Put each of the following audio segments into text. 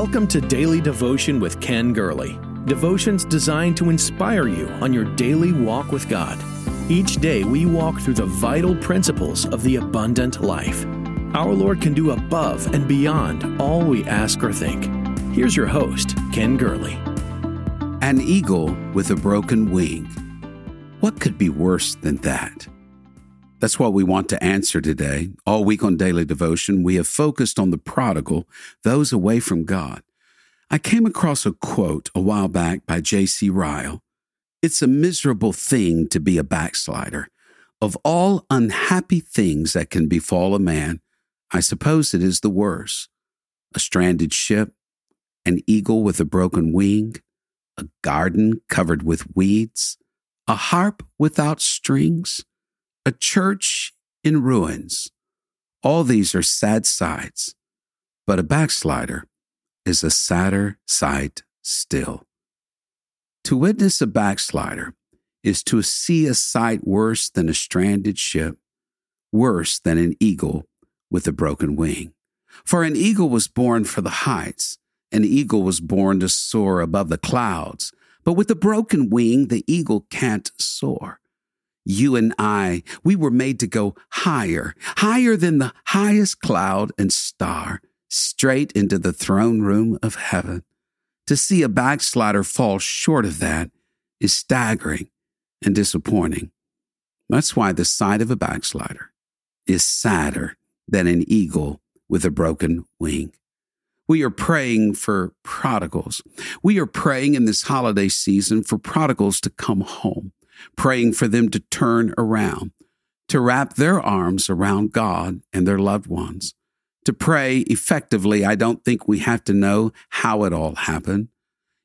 Welcome to Daily Devotion with Ken Gurley. Devotions designed to inspire you on your daily walk with God. Each day we walk through the vital principles of the abundant life. Our Lord can do above and beyond all we ask or think. Here's your host, Ken Gurley. An eagle with a broken wing. What could be worse than that? That's what we want to answer today. All week on Daily Devotion, we have focused on the prodigal, those away from God. I came across a quote a while back by J.C. Ryle. It's a miserable thing to be a backslider. Of all unhappy things that can befall a man, I suppose it is the worst. A stranded ship, an eagle with a broken wing, a garden covered with weeds, a harp without strings, a church in ruins. All these are sad sights, but a backslider is a sadder sight still. To witness a backslider is to see a sight worse than a stranded ship, worse than an eagle with a broken wing. For an eagle was born for the heights, an eagle was born to soar above the clouds, but with a broken wing, the eagle can't soar you and I, we were made to go higher, higher than the highest cloud and star, straight into the throne room of heaven. To see a backslider fall short of that is staggering and disappointing. That's why the sight of a backslider is sadder than an eagle with a broken wing. We are praying for prodigals. We are praying in this holiday season for prodigals to come home praying for them to turn around, to wrap their arms around God and their loved ones. To pray effectively, I don't think we have to know how it all happened.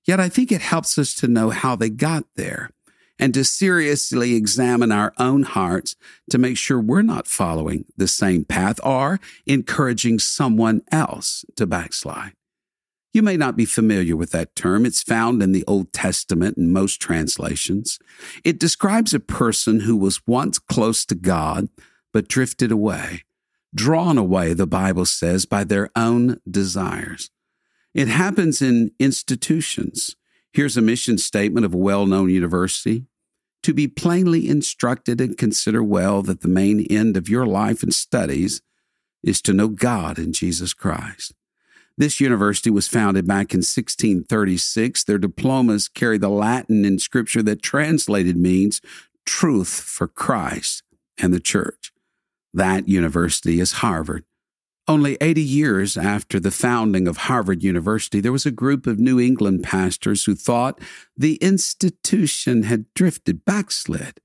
Yet I think it helps us to know how they got there and to seriously examine our own hearts to make sure we're not following the same path or encouraging someone else to backslide. You may not be familiar with that term. It's found in the Old Testament in most translations. It describes a person who was once close to God, but drifted away, drawn away, the Bible says, by their own desires. It happens in institutions. Here's a mission statement of a well known university. To be plainly instructed and consider well that the main end of your life and studies is to know God and Jesus Christ. This university was founded back in 1636. Their diplomas carry the Latin in scripture that translated means truth for Christ and the church. That university is Harvard. Only 80 years after the founding of Harvard University, there was a group of New England pastors who thought the institution had drifted backslid.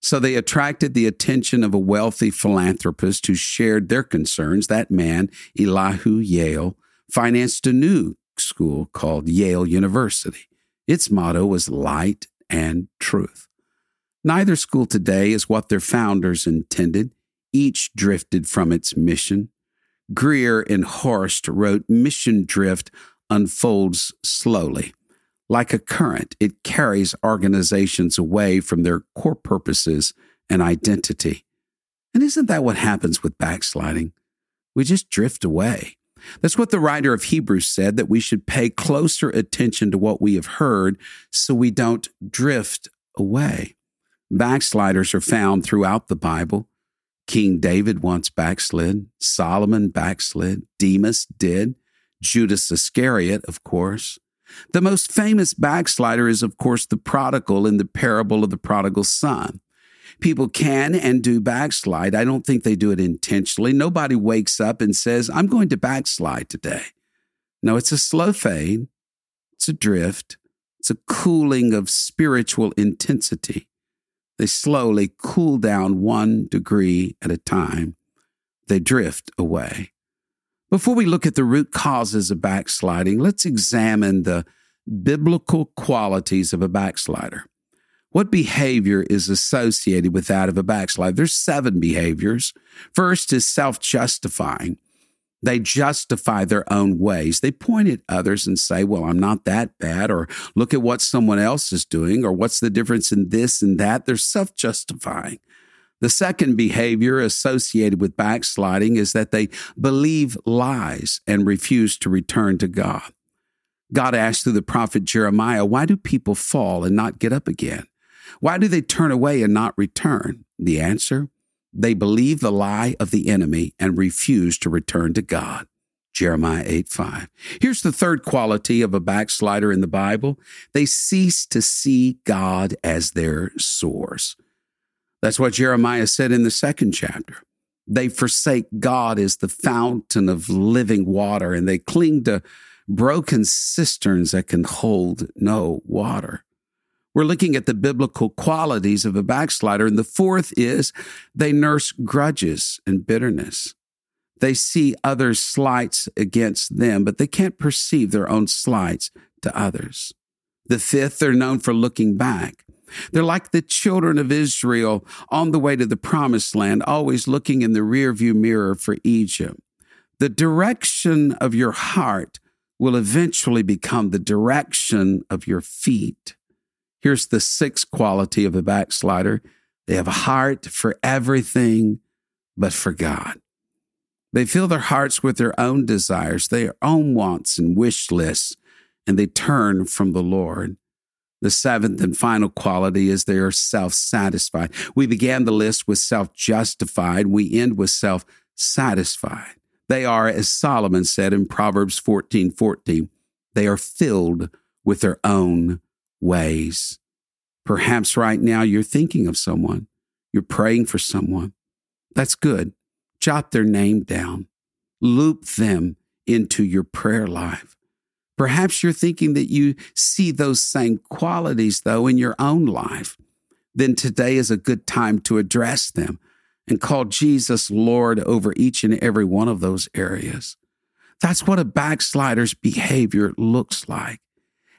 So they attracted the attention of a wealthy philanthropist who shared their concerns. That man, Elihu Yale, financed a new school called Yale University. Its motto was light and truth. Neither school today is what their founders intended. Each drifted from its mission. Greer and Horst wrote Mission Drift unfolds slowly. Like a current, it carries organizations away from their core purposes and identity. And isn't that what happens with backsliding? We just drift away. That's what the writer of Hebrews said that we should pay closer attention to what we have heard so we don't drift away. Backsliders are found throughout the Bible. King David once backslid, Solomon backslid, Demas did, Judas Iscariot, of course. The most famous backslider is, of course, the prodigal in the parable of the prodigal son. People can and do backslide. I don't think they do it intentionally. Nobody wakes up and says, I'm going to backslide today. No, it's a slow fade, it's a drift, it's a cooling of spiritual intensity. They slowly cool down one degree at a time. They drift away. Before we look at the root causes of backsliding, let's examine the biblical qualities of a backslider. What behavior is associated with that of a backslider? There's seven behaviors. First is self justifying. They justify their own ways. They point at others and say, well, I'm not that bad, or look at what someone else is doing, or what's the difference in this and that. They're self justifying. The second behavior associated with backsliding is that they believe lies and refuse to return to God. God asked through the prophet Jeremiah, Why do people fall and not get up again? Why do they turn away and not return? The answer they believe the lie of the enemy and refuse to return to God. Jeremiah 8 5. Here's the third quality of a backslider in the Bible they cease to see God as their source. That's what Jeremiah said in the second chapter. They forsake God as the fountain of living water and they cling to broken cisterns that can hold no water. We're looking at the biblical qualities of a backslider. And the fourth is they nurse grudges and bitterness. They see others' slights against them, but they can't perceive their own slights to others. The fifth, they're known for looking back. They're like the children of Israel on the way to the promised land, always looking in the rearview mirror for Egypt. The direction of your heart will eventually become the direction of your feet. Here's the sixth quality of a backslider they have a heart for everything but for God. They fill their hearts with their own desires, their own wants and wish lists, and they turn from the Lord. The seventh and final quality is they are self satisfied. We began the list with self justified, we end with self satisfied. They are, as Solomon said in Proverbs 14 14, they are filled with their own ways. Perhaps right now you're thinking of someone, you're praying for someone. That's good. Jot their name down, loop them into your prayer life. Perhaps you're thinking that you see those same qualities, though, in your own life. Then today is a good time to address them and call Jesus Lord over each and every one of those areas. That's what a backslider's behavior looks like.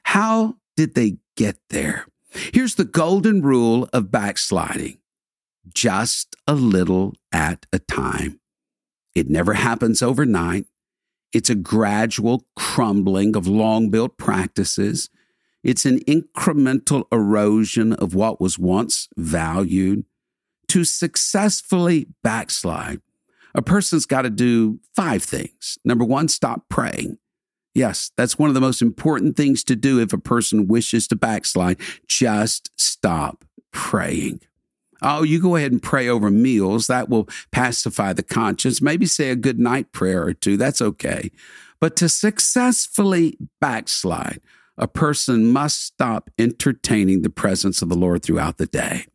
How did they get there? Here's the golden rule of backsliding just a little at a time. It never happens overnight. It's a gradual crumbling of long built practices. It's an incremental erosion of what was once valued. To successfully backslide, a person's got to do five things. Number one, stop praying. Yes, that's one of the most important things to do if a person wishes to backslide. Just stop praying. Oh, you go ahead and pray over meals. That will pacify the conscience. Maybe say a good night prayer or two. That's okay. But to successfully backslide, a person must stop entertaining the presence of the Lord throughout the day.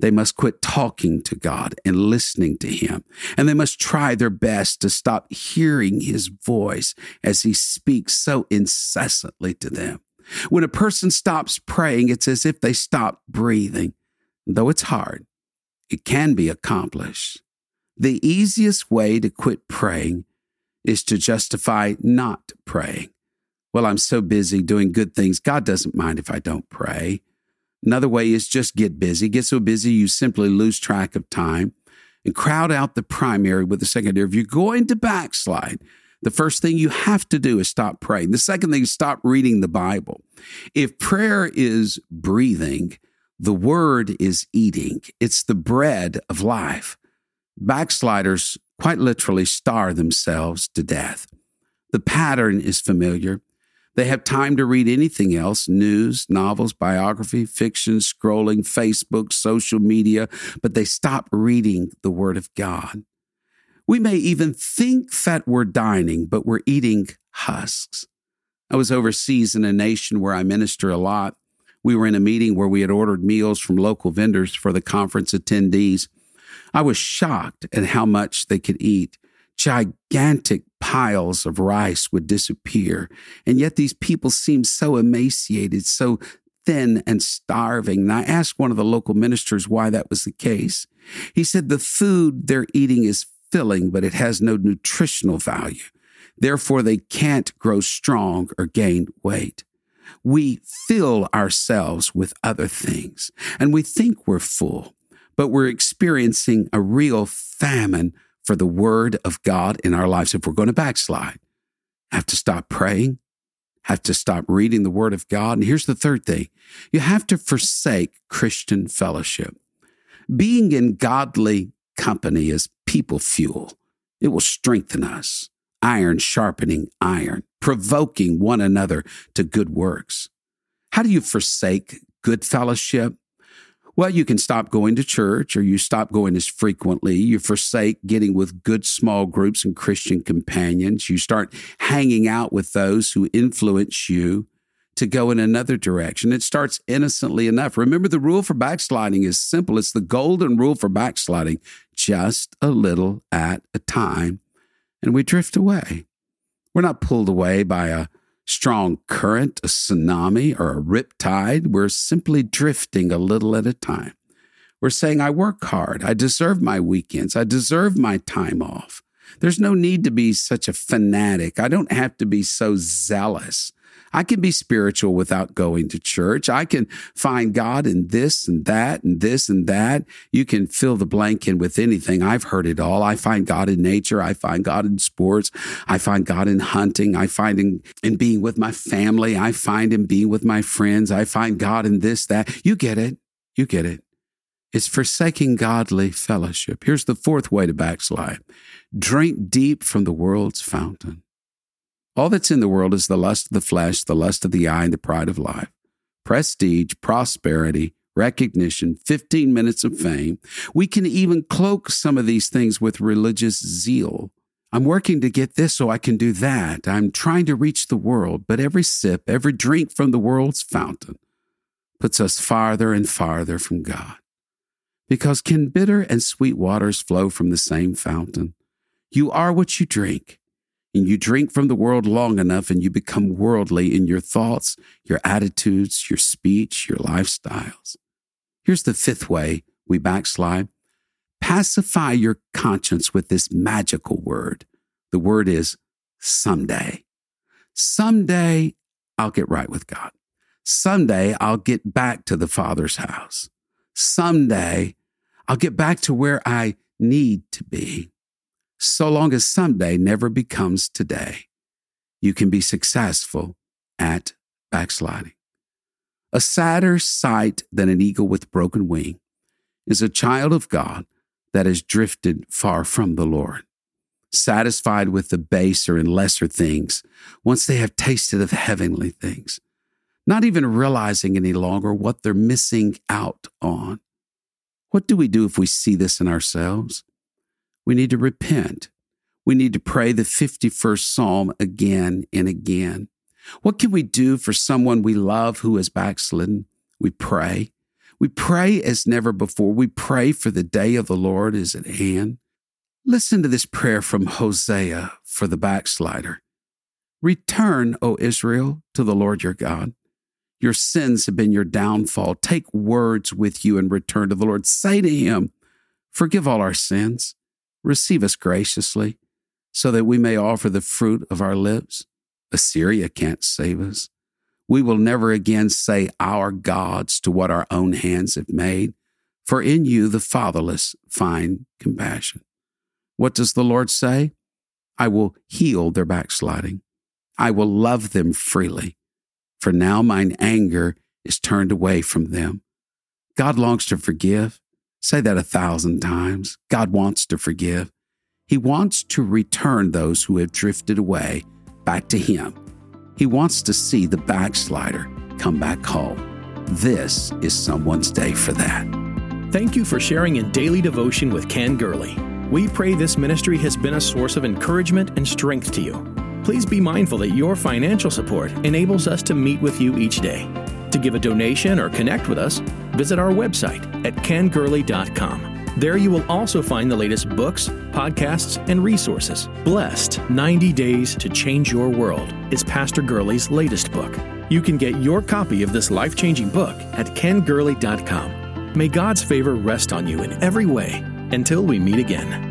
They must quit talking to God and listening to Him. And they must try their best to stop hearing His voice as He speaks so incessantly to them. When a person stops praying, it's as if they stop breathing. Though it's hard, it can be accomplished. The easiest way to quit praying is to justify not praying. Well, I'm so busy doing good things. God doesn't mind if I don't pray. Another way is just get busy. Get so busy you simply lose track of time and crowd out the primary with the secondary. If you're going to backslide, the first thing you have to do is stop praying. The second thing is stop reading the Bible. If prayer is breathing, the word is eating. It's the bread of life. Backsliders quite literally starve themselves to death. The pattern is familiar. They have time to read anything else news, novels, biography, fiction, scrolling, Facebook, social media, but they stop reading the Word of God. We may even think that we're dining, but we're eating husks. I was overseas in a nation where I minister a lot. We were in a meeting where we had ordered meals from local vendors for the conference attendees. I was shocked at how much they could eat gigantic piles of rice would disappear. And yet these people seemed so emaciated, so thin and starving. And I asked one of the local ministers why that was the case. He said the food they're eating is filling, but it has no nutritional value. Therefore, they can't grow strong or gain weight. We fill ourselves with other things and we think we're full, but we're experiencing a real famine for the word of God in our lives if we're going to backslide. Have to stop praying, have to stop reading the word of God. And here's the third thing you have to forsake Christian fellowship. Being in godly company is people fuel, it will strengthen us. iron sharpening iron, provoking one another to good works. How do you forsake good fellowship? Well, you can stop going to church or you stop going as frequently. You forsake getting with good small groups and Christian companions. You start hanging out with those who influence you to go in another direction. It starts innocently enough. Remember, the rule for backsliding is simple it's the golden rule for backsliding just a little at a time, and we drift away. We're not pulled away by a strong current, a tsunami, or a rip tide. We're simply drifting a little at a time. We're saying, I work hard. I deserve my weekends. I deserve my time off. There's no need to be such a fanatic. I don't have to be so zealous. I can be spiritual without going to church. I can find God in this and that and this and that. You can fill the blank in with anything. I've heard it all. I find God in nature. I find God in sports. I find God in hunting. I find him in being with my family. I find him being with my friends. I find God in this, that. You get it. You get it. It's forsaking godly fellowship. Here's the fourth way to backslide drink deep from the world's fountain. All that's in the world is the lust of the flesh, the lust of the eye, and the pride of life. Prestige, prosperity, recognition, 15 minutes of fame. We can even cloak some of these things with religious zeal. I'm working to get this so I can do that. I'm trying to reach the world, but every sip, every drink from the world's fountain puts us farther and farther from God. Because can bitter and sweet waters flow from the same fountain? You are what you drink and you drink from the world long enough and you become worldly in your thoughts, your attitudes, your speech, your lifestyles. Here's the fifth way we backslide pacify your conscience with this magical word. The word is someday. Someday I'll get right with God. Someday I'll get back to the Father's house. Someday I'll get back to where I need to be so long as someday never becomes today, you can be successful at backsliding. A sadder sight than an eagle with broken wing is a child of God that has drifted far from the Lord, satisfied with the baser and lesser things once they have tasted of heavenly things, not even realizing any longer what they're missing out on. What do we do if we see this in ourselves? We need to repent. We need to pray the 51st Psalm again and again. What can we do for someone we love who is backslidden? We pray. We pray as never before. We pray for the day of the Lord is at hand. Listen to this prayer from Hosea for the backslider. Return, O Israel, to the Lord your God. Your sins have been your downfall. Take words with you and return to the Lord. Say to him, Forgive all our sins receive us graciously, so that we may offer the fruit of our lips. Assyria can't save us. We will never again say our gods to what our own hands have made, for in you the fatherless find compassion. What does the Lord say? I will heal their backsliding. I will love them freely, for now mine anger is turned away from them. God longs to forgive. Say that a thousand times. God wants to forgive. He wants to return those who have drifted away back to Him. He wants to see the backslider come back home. This is someone's day for that. Thank you for sharing in daily devotion with Ken Gurley. We pray this ministry has been a source of encouragement and strength to you. Please be mindful that your financial support enables us to meet with you each day. To give a donation or connect with us, visit our website at kengurley.com. There you will also find the latest books, podcasts, and resources. Blessed 90 Days to Change Your World is Pastor Gurley's latest book. You can get your copy of this life changing book at kengurley.com. May God's favor rest on you in every way until we meet again.